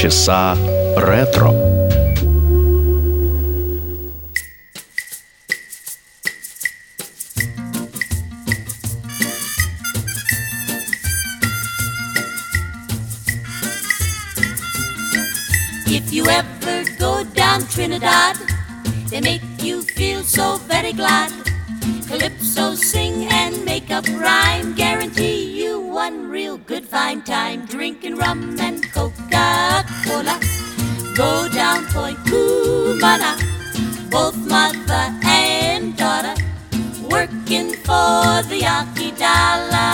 Полчаса ретро. If you ever go down Trinidad, they make you feel so very glad. Calypso sing and make up rhyme, guarantee you one real good fine time. Drinking rum and Go down Point Cumana, both mother and daughter, working for the Yankee dollar.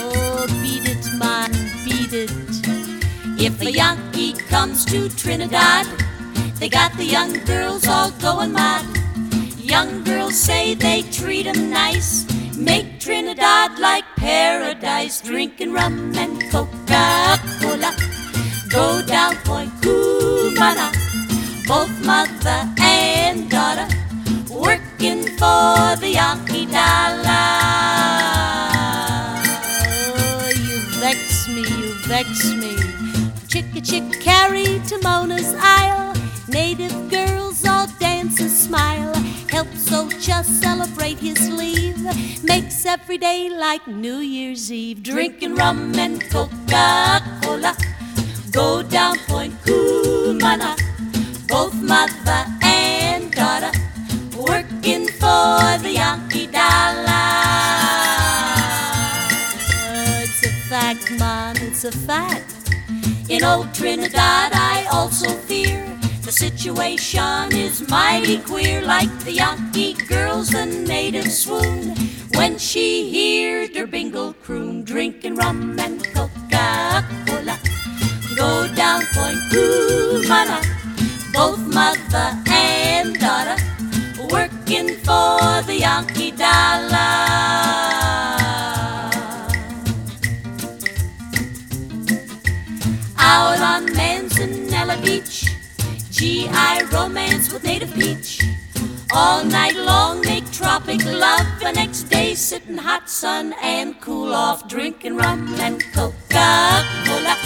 Oh, beat it, man, beat it. If a Yankee comes to Trinidad, they got the young girls all going mad. Young girls say they treat 'em nice, make Trinidad like paradise, drinking rum and Coca-Cola. Go down Point Cumana, both mother and daughter, working for the Yankee dollar. Oh, you vex me, you vex me. Chicka chick carry to Mona's Isle. Native girls Ocha celebrate his leave. Makes every day like New Year's Eve. Drinking rum and Coca-Cola. Go down Point Cumana. Both mother and daughter. Working for the Yankee dollar. It's a fact, man, it's a fact. In old Trinidad, I also fear the situation is mighty queer. Like the Yankee girls, the natives swoon when she heard her bingle croon, drinking rum and Coca-Cola. Go down Point Cumana, both mother and daughter, working for the Yankee dollar. Out on Manzanilla Beach, GI romance with native peach. All night long make tropic love. The next day sit in hot sun and cool off, drinking rum and Coca-Cola.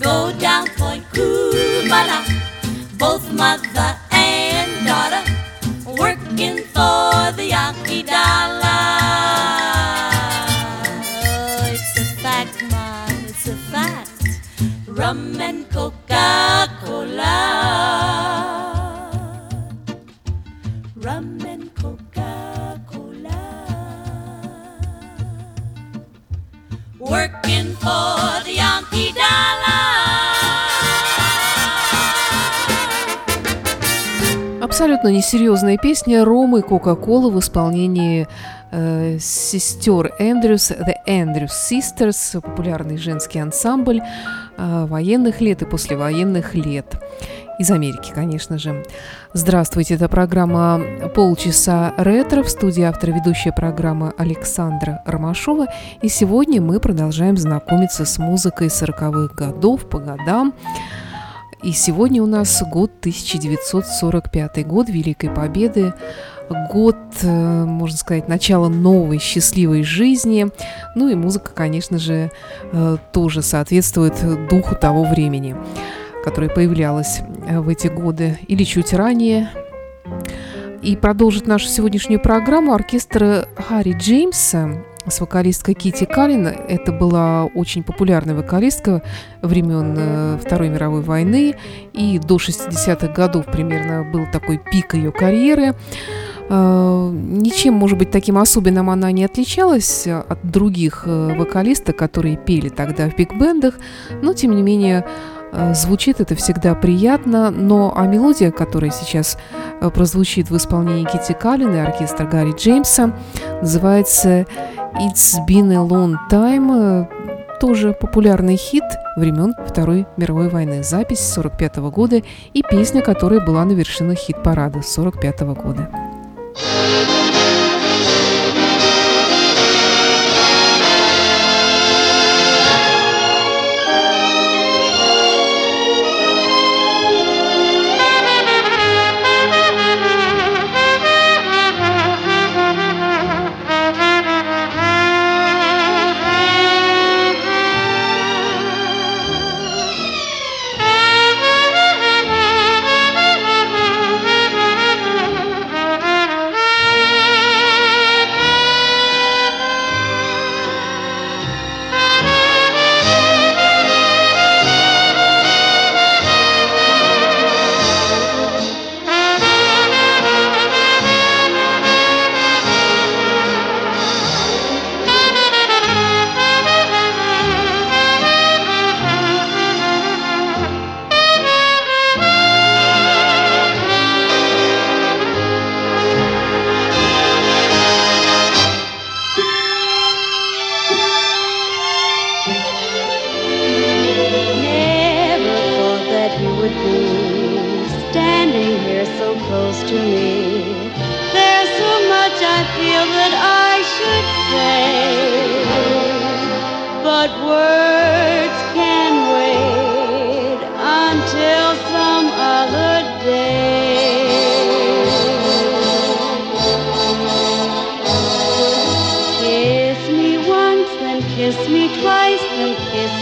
Go down Point Cumana, both mother and daughter, working for the Yankee dollar. It's a fact, man, it's a fact. Rum and Coca-Cola. Абсолютно несерьезная песня Ромы Кока-Колы в исполнении э, сестер Эндрюс, The Andrews Sisters, популярный женский ансамбль военных лет и послевоенных лет. Из Америки, конечно же. Здравствуйте, это программа «Полчаса ретро» в студии автора ведущая программы Александра Ромашова. И сегодня мы продолжаем знакомиться с музыкой 40-х годов по годам. И сегодня у нас год 1945 год Великой Победы, год, можно сказать, начала новой счастливой жизни. Ну и музыка, конечно же, тоже соответствует духу того времени, которое появлялось в эти годы или чуть ранее. И продолжит нашу сегодняшнюю программу оркестр Харри Джеймса с вокалисткой Кити Каллин. Это была очень популярная вокалистка времен Второй мировой войны. И до 60-х годов примерно был такой пик ее карьеры. Ничем, может быть, таким особенным она не отличалась от других вокалисток, которые пели тогда в биг-бендах, но, тем не менее, звучит это всегда приятно, но а мелодия, которая сейчас прозвучит в исполнении Кити Каллин и оркестра Гарри Джеймса, называется «It's been a long time», тоже популярный хит времен Второй мировой войны. Запись 45 года и песня, которая была на вершинах хит-парада 45 года. Would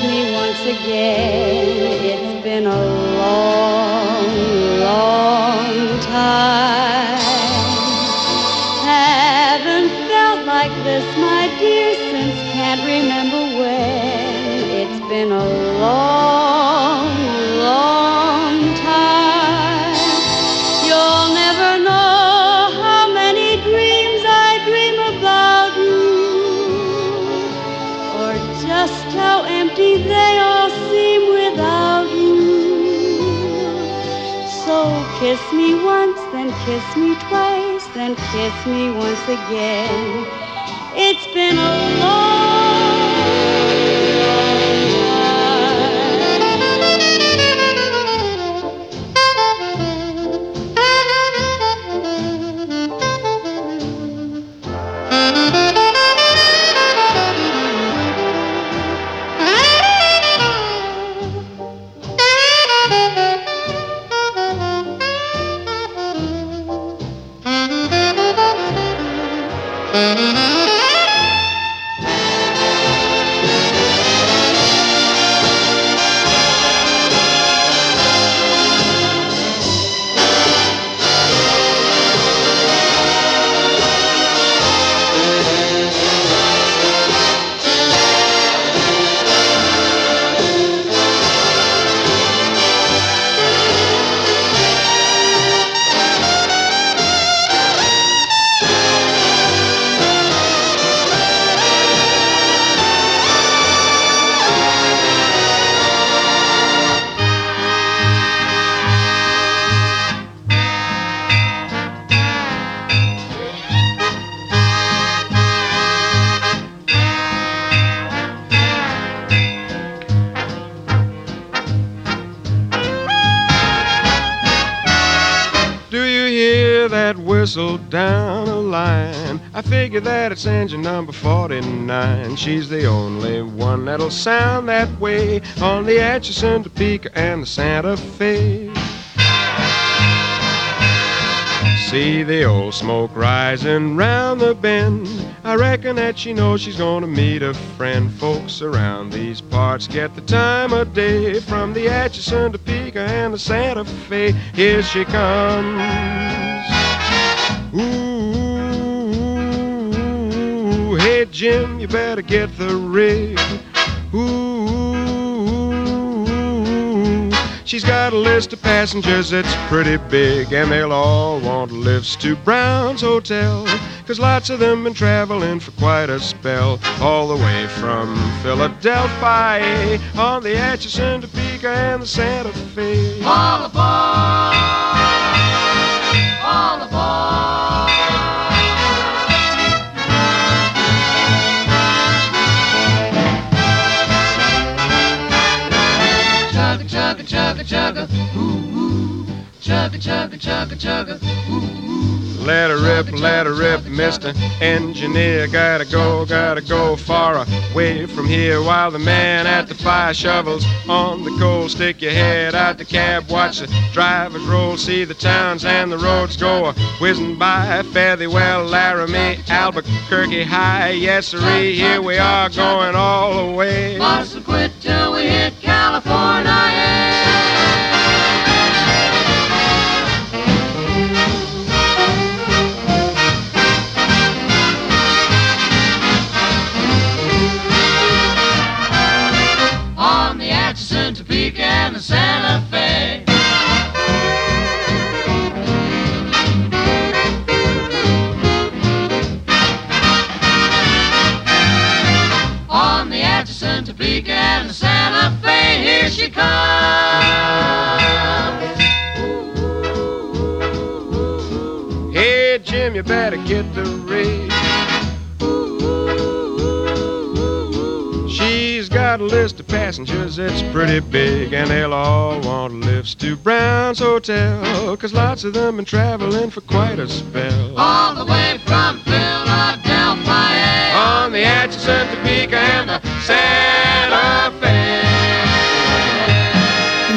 me once again. It's been a long, kiss me once again. It's been a long, That it's engine number 49. She's the only one that'll sound that way on the Atchison, Topeka, and the Santa Fe. See the old smoke rising round the bend. I reckon that she knows she's gonna meet a friend. Folks around these parts get the time of day from the Atchison, Topeka, and the Santa Fe. Here she comes. Ooh, hey Jim, you better get the rig. Ooh, she's got a list of passengers that's pretty big, and they'll all want lifts to Brown's Hotel. Cause lots of them been traveling for quite a spell, all the way from Philadelphia on the Atchison, Topeka, and the Santa Fe. All aboard! Chugga, chugga, chugga, ooh, ooh. Chugga, chugga, chugga, chugga, ooh, ooh. Let her rip, let her rip, Mr. Engineer. Gotta go, gotta go far away from here while the man at the fire shovels on the coal. Stick your head out the cab, watch the drivers roll, see the towns and the roads go whizzing by. Fare thee well, Laramie, Albuquerque High. Yes, sirree, here we are going all the way. Mustn't quit till we hit California. Hotel, cause lots of them been traveling for quite a spell. All the way from Philadelphia. On the Atchison, Topeka, and the Santa Fe.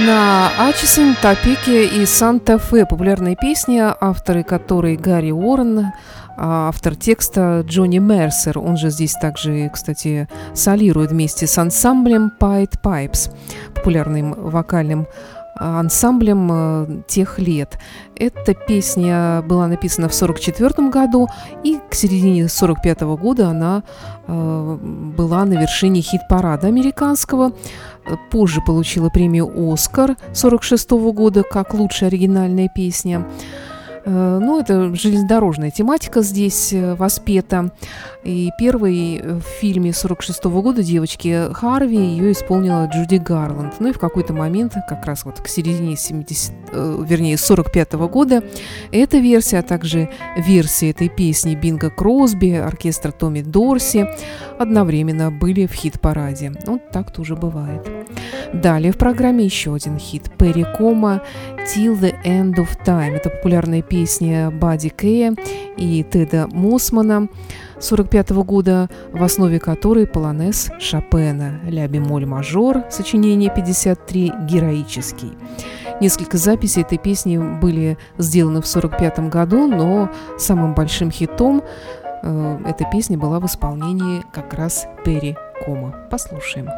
На Ачисон, Топеке и Санта-Фе популярная песня, авторы которой Гарри Уоррен, а автор текста Джонни Мерсер. Он же здесь также, кстати, солирует вместе с ансамблем Pied Pipes, популярным вокальным ансамблем э, тех лет. Эта песня была написана в 1944 году, и к середине 1945 года она э, была на вершине хит-парада американского. Позже получила премию «Оскар» 1946 года как лучшая оригинальная песня. Э, ну, это железнодорожная тематика здесь э, воспета. И первый э, в фильме 46 -го года девочки Харви ее исполнила Джуди Гарланд. Ну и в какой-то момент, как раз вот к середине 70, вернее, 45 -го года, эта версия, а также версия этой песни Бинга Кросби, оркестра Томми Дорси одновременно были в хит-параде. Вот так тоже бывает. Далее в программе еще один хит Перри Кома «Till the End of Time». Это популярная песня Бади Кэя и Теда Мосмана 45 -го года, в основе которой полонез Шопена «Ля бемоль мажор», сочинение 53, героический. Несколько записей этой песни были сделаны в 45 году, но самым большим хитом э, эта песня была в исполнении как раз Перри Кома. Послушаем.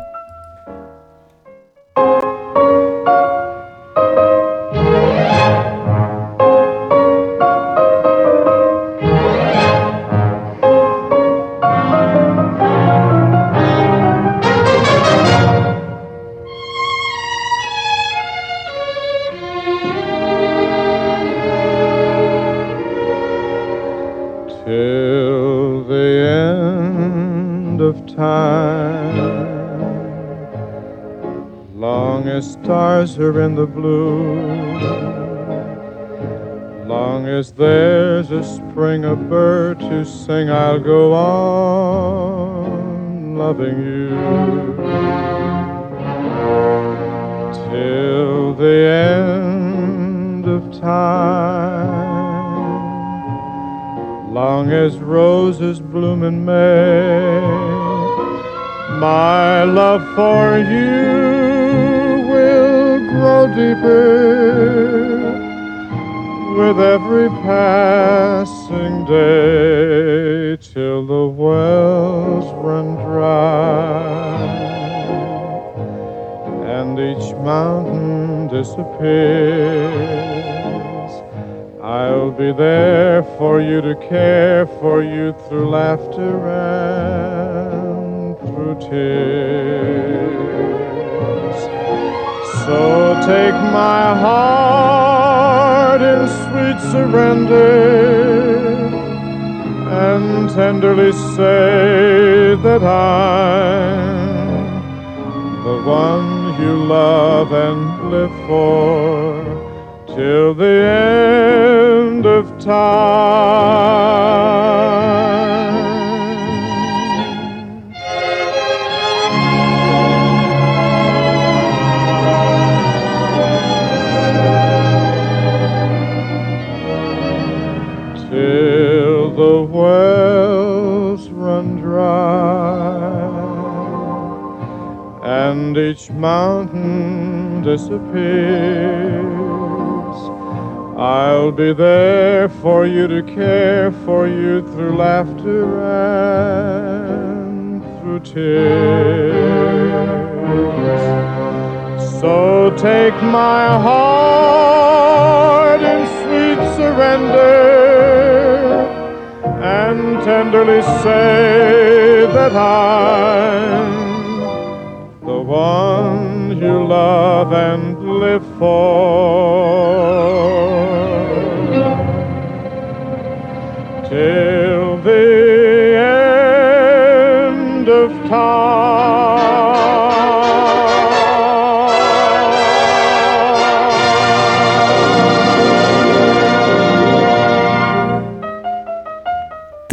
Are in the blue, long as there's a spring, a bird to sing, I'll go on loving you. Till the end of time. Long as roses bloom in May. My love for you deeper with every passing day till the wells run dry and each mountain disappears. I'll be there for you to care for you through laughter and through tears. So take my heart in sweet surrender and tenderly say that I'm the one you love and live for till the end of time. Each mountain disappears. I'll be there for you to care for you through laughter and through tears. So take my heart in sweet surrender and tenderly say that I'm the one you love and live for. Till the end of time.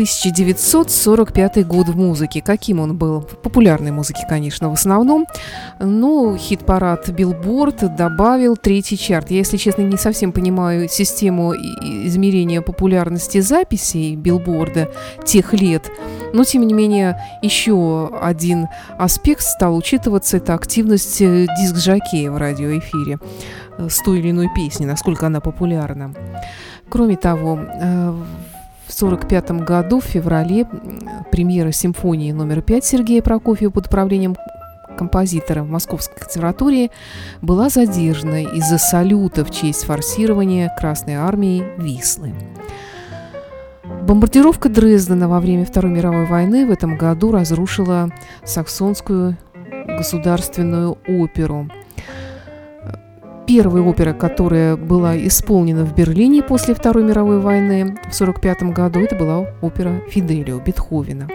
1945 год в музыке. Каким он был? В популярной музыке, конечно, в основном. Но хит-парад Билборд добавил третий чарт. Я, если честно, не совсем понимаю систему измерения популярности записей Билборда тех лет. Но, тем не менее, еще один аспект стал учитываться – это активность э, диск-жокея в радиоэфире э, с той или иной песни, насколько она популярна. Кроме того, э, в 1945 году, в феврале, премьера симфонии номер 5 Сергея Прокофьева под управлением композитора в Московской консерватории была задержана из-за салюта в честь форсирования Красной армии Вислы. Бомбардировка Дрездена во время Второй мировой войны в этом году разрушила саксонскую государственную оперу – первая опера, которая была исполнена в Берлине после Второй мировой войны в 1945 году, это была опера «Фиделио» Бетховена.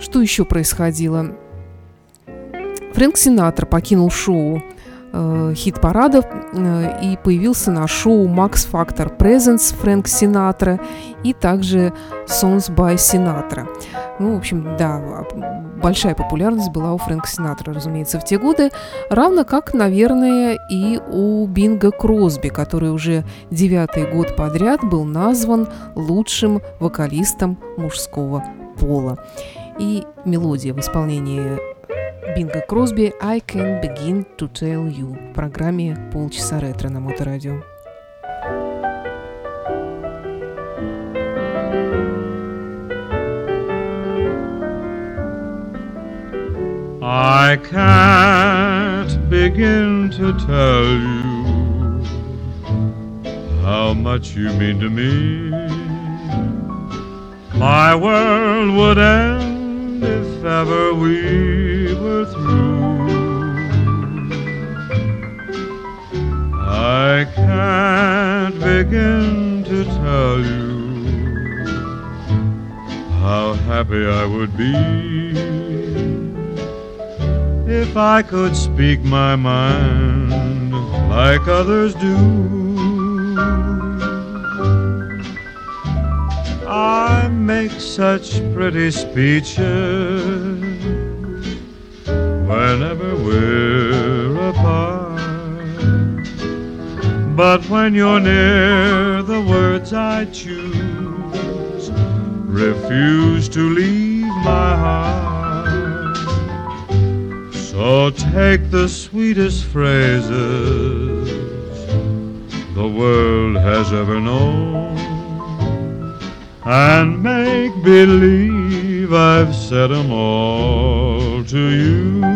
Что еще происходило? Фрэнк Синатор покинул шоу э, хит-парадов э, и появился на шоу «Макс Фактор Presents» Фрэнк Синатра и также «Songs by Sinatra». Ну, в общем, да, большая популярность была у Фрэнка Синатра, разумеется, в те годы, равно как, наверное, и у Бинга Кросби, который уже девятый год подряд был назван лучшим вокалистом мужского пола. И мелодия в исполнении Бинга Кросби «I Can Begin to Tell You» в программе «Полчаса ретро» на Моторадио. I can't begin to tell you how much you mean to me. My world would end if ever we were through. I can't begin to tell you how happy I would be if I could speak my mind like others do. I make such pretty speeches whenever we're apart. But when you're near, the words I choose refuse to leave my heart. So take the sweetest phrases the world has ever known and make believe I've said them all to you.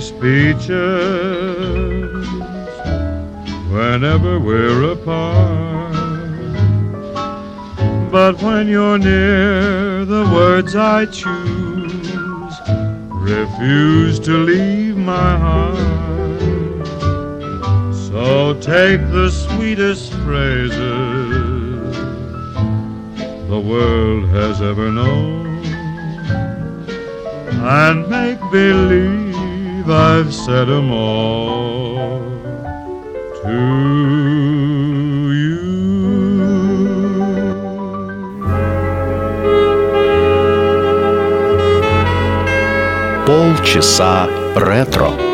Speeches whenever we're apart. But when you're near, the words I choose refuse to leave Полчаса ретро.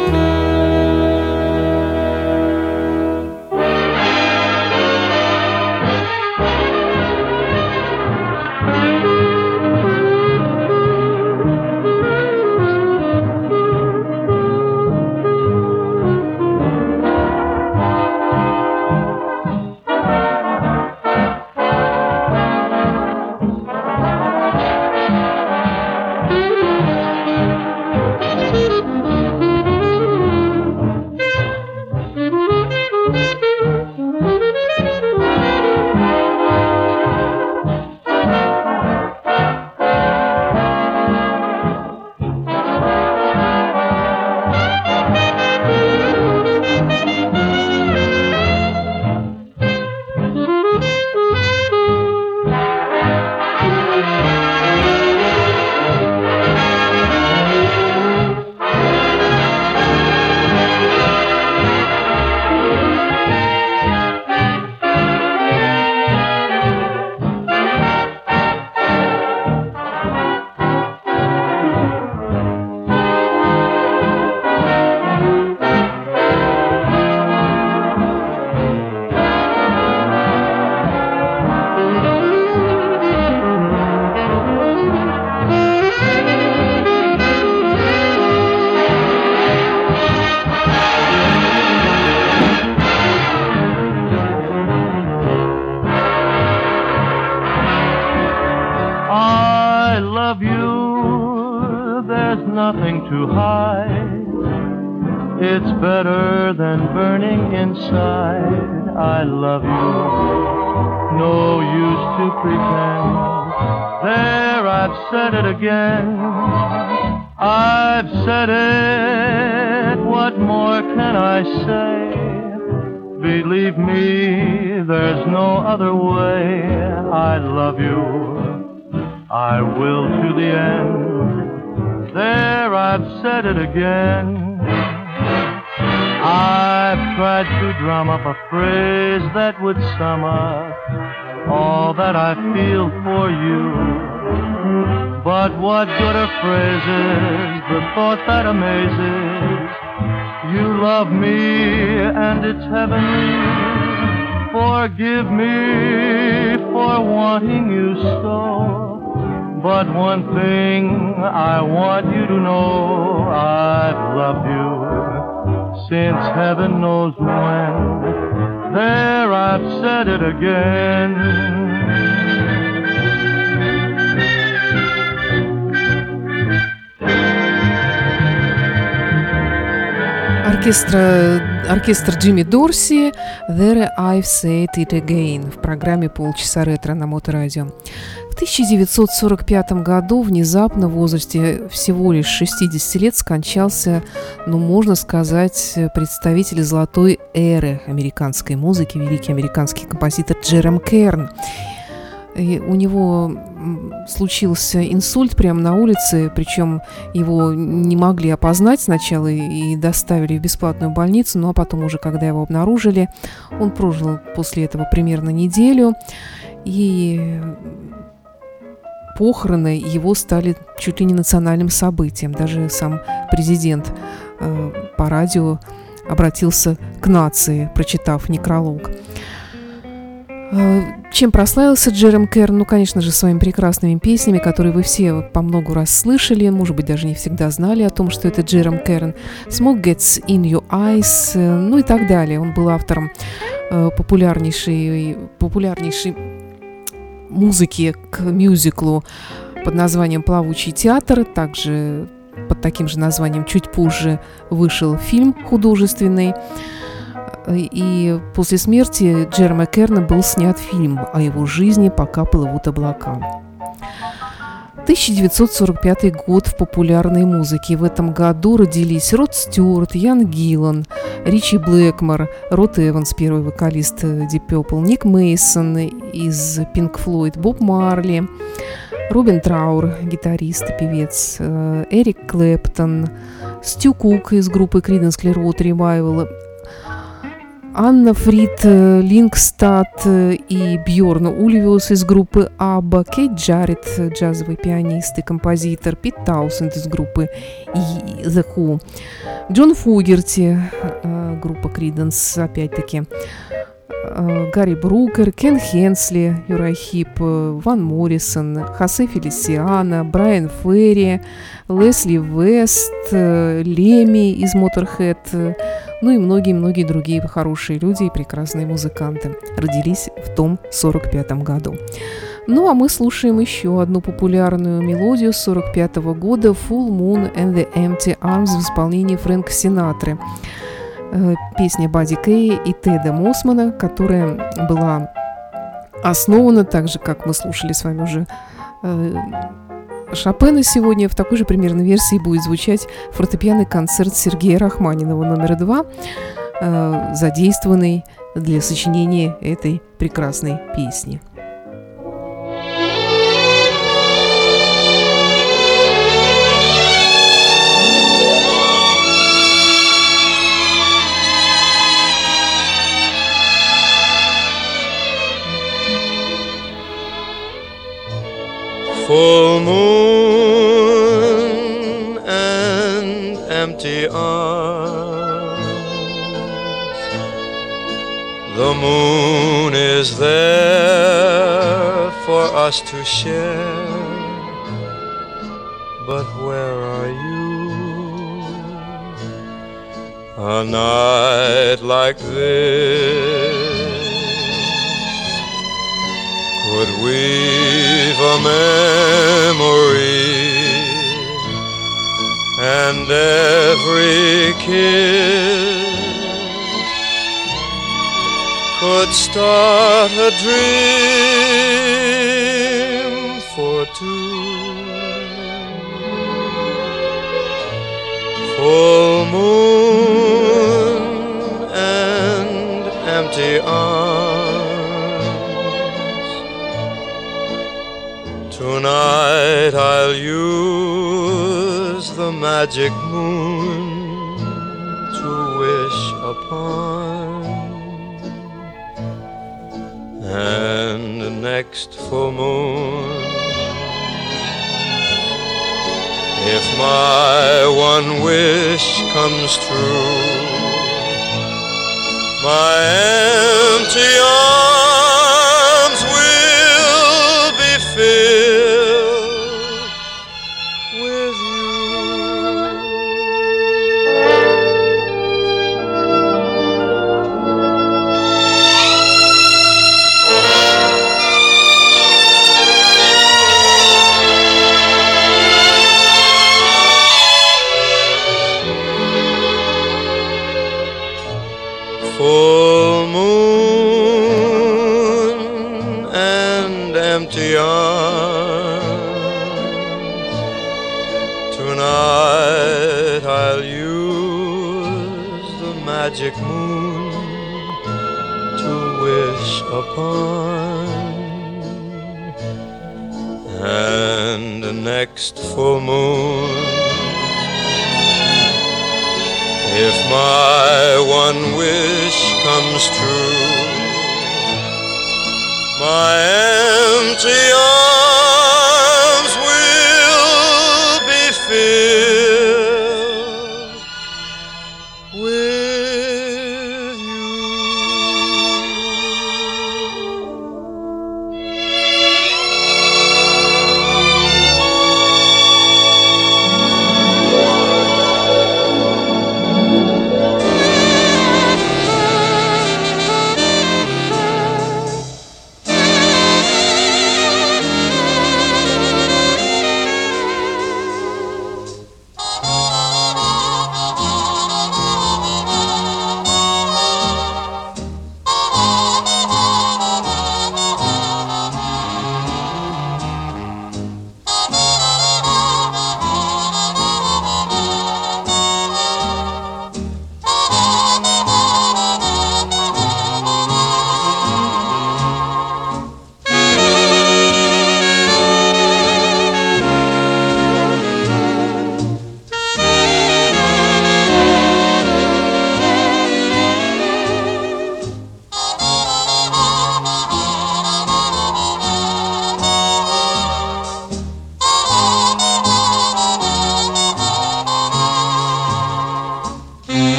Said it again. I've tried to drum up a phrase that would sum up all that I feel for you. But what good are phrases, the thought that amazes? You love me and it's heavenly. Forgive me for wanting you so. But one thing I want you to know I've loved you since heaven knows when. There, I've said it again. Оркестра, оркестр Джимми Дорси «There I've Said It Again» в программе «Полчаса ретро» на Моторадио. В 1945 году внезапно в возрасте всего лишь 60 лет скончался, ну, можно сказать, представитель золотой эры американской музыки, великий американский композитор Джером Керн. И у него случился инсульт прямо на улице, причем его не могли опознать сначала и доставили в бесплатную больницу, ну а потом уже, когда его обнаружили, он прожил после этого примерно неделю, и похороны его стали чуть ли не национальным событием. Даже сам президент э, по радио обратился к нации, прочитав некролог. Э, чем прославился Джерем Керн? Ну, конечно же, своими прекрасными песнями, которые вы все по много раз слышали, может быть, даже не всегда знали о том, что это Джерем Керн. Smoke Gets In Your Eyes, э, ну и так далее. Он был автором э, популярнейшей, популярнейшей музыки к мюзиклу под названием «Плавучий театр», также под таким же названием чуть позже вышел фильм художественный. И после смерти Джерема Керна был снят фильм о его жизни «Пока плывут облака». 1945 год в популярной музыке. В этом году родились Род Стюарт, Ян Гиллан, Ричи Блэкмор, Рот Эванс, первый вокалист Deep Purple, Ник Мейсон из Pink Floyd, Боб Марли, Робин Траур, гитарист и певец, э, Эрик Клэптон, Стю Кук из группы Creedence Clearwater Revival, Анна Фрид, э, Лингстад э, и Бьорн Ульвиус из группы Абба, Кейт Джаред, джазовый пианист и композитор, Пит Таусенд из группы The Who, Джон Фугерти, э, группа Криденс, опять-таки, Гарри Брукер, Кен Хенсли, Юрай Хип, Ван Моррисон, Хосе Фелисиана, Брайан Ферри, Лесли Вест, Леми из Motorhead, ну и многие-многие другие хорошие люди и прекрасные музыканты родились в том 45 году. Ну а мы слушаем еще одну популярную мелодию 45 -го года «Full Moon and the Empty Arms» в исполнении Фрэнка Синатры. Э, песня Бади Кэя и Теда Мосмана, которая была основана, так же, как мы слушали с вами уже э, Шопена сегодня в такой же примерно версии будет звучать фортепианный концерт Сергея Рахманинова номер два, э, задействованный для сочинения этой прекрасной песни. Full moon and empty arms. The moon is there for us to share, but where are you? A night like this could weave a memory and every kiss could start a dream for two. Full moon and empty arms. Tonight I'll use the magic moon to wish upon. And next full moon, if my one wish comes true, my empty arms my one wish comes true, my empty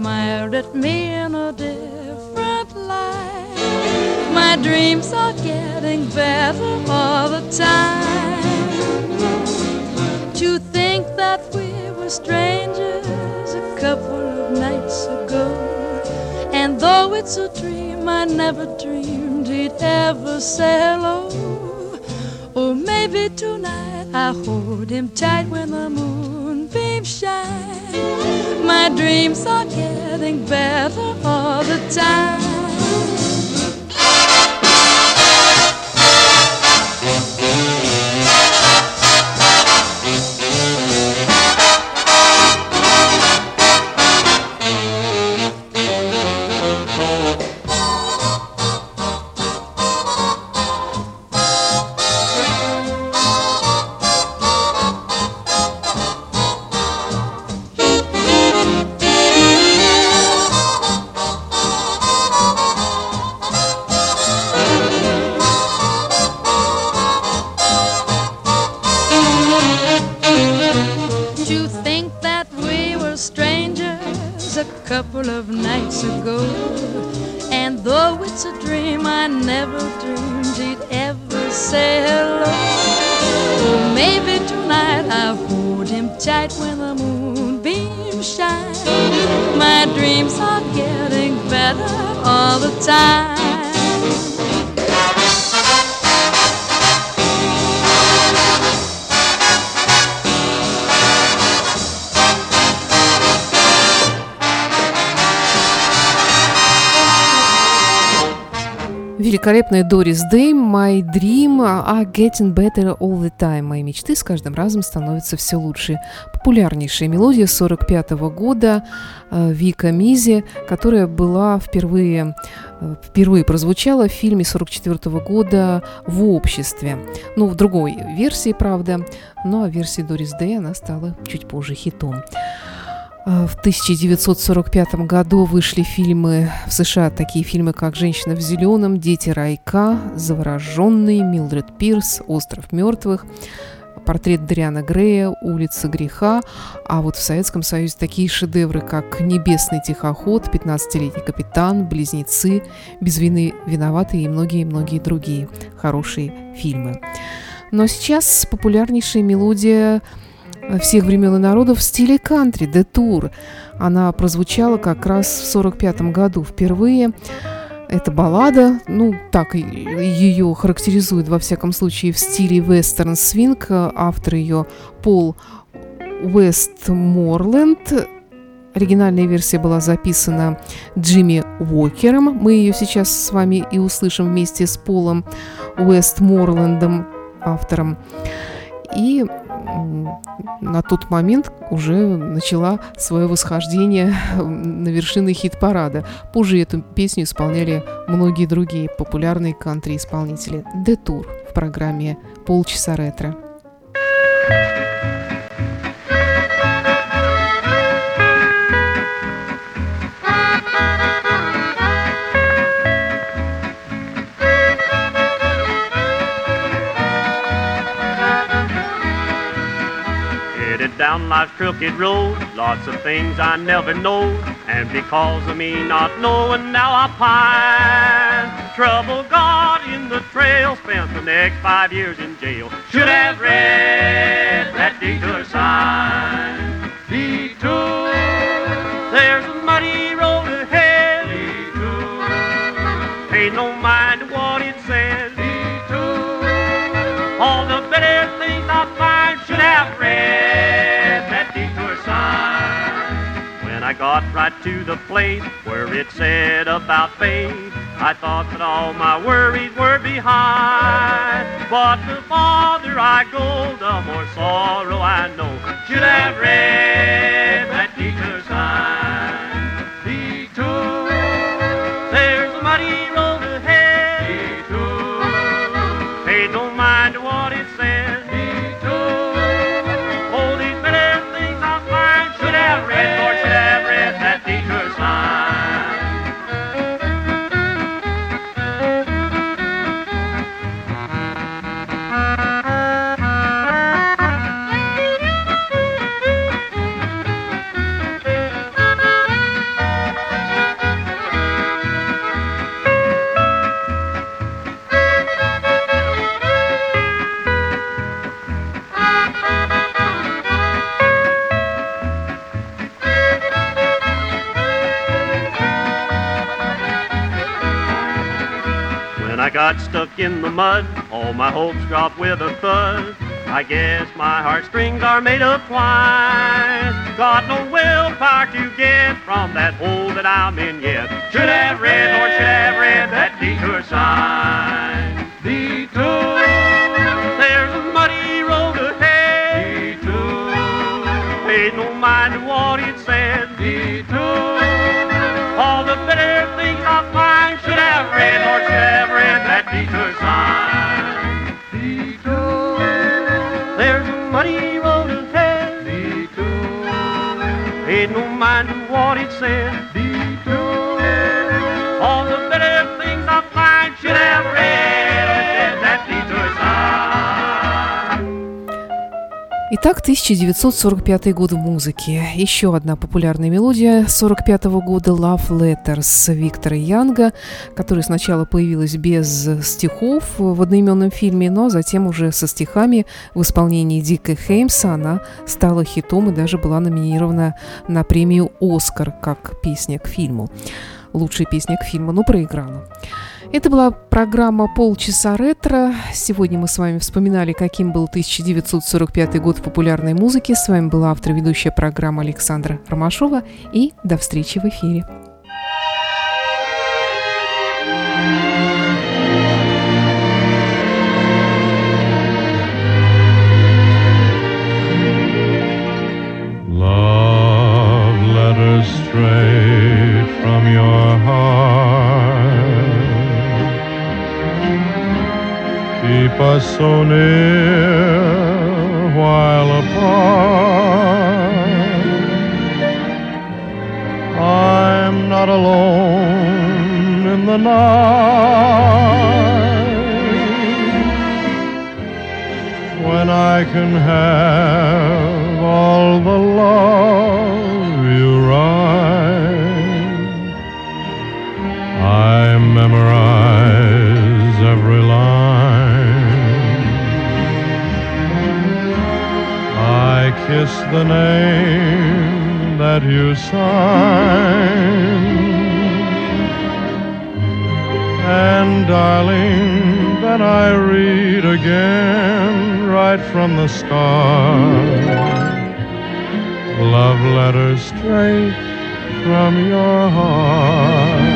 smiled at me in a different light. My dreams are getting better all the time. To think that we were strangers a couple of nights ago. And though it's a dream, I never dreamed he'd ever say hello. Or maybe tonight I hold him tight when the moonbeams shine. My dreams are getting better all the time. Великолепная Дорис Дэй, My Dream are Getting Better All the Time. Мои мечты с каждым разом становятся все лучше. Популярнейшая мелодия 45 года э, Вика Мизи, которая была впервые, э, впервые прозвучала в фильме 44 года «В обществе». Ну, в другой версии, правда, но в версии Дорис Дэй она стала чуть позже хитом. Э, в 1945 году вышли фильмы в США, такие фильмы, как «Женщина в зеленом», «Дети райка», «Завороженный», «Милдред Пирс», «Остров мертвых», портрет Дриана Грея, «Улица греха», а вот в Советском Союзе такие шедевры, как «Небесный тихоход», «15-летний капитан», «Близнецы», «Без вины виноваты» и многие-многие другие хорошие фильмы. Но сейчас популярнейшая мелодия всех времен и народов в стиле кантри, «The Tour». Она прозвучала как раз в 1945 году впервые. Это баллада, ну, так ее характеризуют, во всяком случае, в стиле вестерн свинг. Автор ее Пол Уэстморленд. Оригинальная версия была записана Джимми Уокером. Мы ее сейчас с вами и услышим вместе с Полом Уэстморлендом, автором. И на тот момент уже начала свое восхождение на вершины хит-парада. Позже эту песню исполняли многие другие популярные кантри-исполнители. «Детур» в программе «Полчаса ретро». Down life's crooked road. Lots of things I never know, and because of me not knowing, now I pine. Trouble got in the trail, spent the next five years in jail. Should have read that detour sign. Detour, there's a muddy road ahead. Detour, ain't no mind to what it says. Detour, all the better things I find should have read. Right to the place where it said about faith. I thought that all my worries were behind. But the farther I go, the more sorrow I know. Should have read that detour sign. Detour, there's a muddy road mud, all my hopes drop with a thud. I guess my heartstrings are made of twine. Got no willpower to get from that hole that I'm in yet. Should have read or should have read that detour sign. Detour, there's a muddy road ahead. Detour, paid no mind to what it says. Detour, what Итак, 1945 год в музыке. Еще одна популярная мелодия 45 года «Love Letters» Виктора Янга, которая сначала появилась без стихов в одноименном фильме, но затем уже со стихами в исполнении Дика Хеймса она стала хитом и даже была номинирована на премию «Оскар» как песня к фильму. Лучшая песня к фильму, но проиграла. Это была программа «Полчаса ретро». Сегодня мы с вами вспоминали, каким был 1945 год в популярной музыке. С вами была автор ведущая программа Александра Ромашова. И до встречи в эфире. Us so near while apart. I'm not alone in the night when I can have all the love kiss the name that you sign. And darling, then I read again right from the start. Love letters straight from your heart.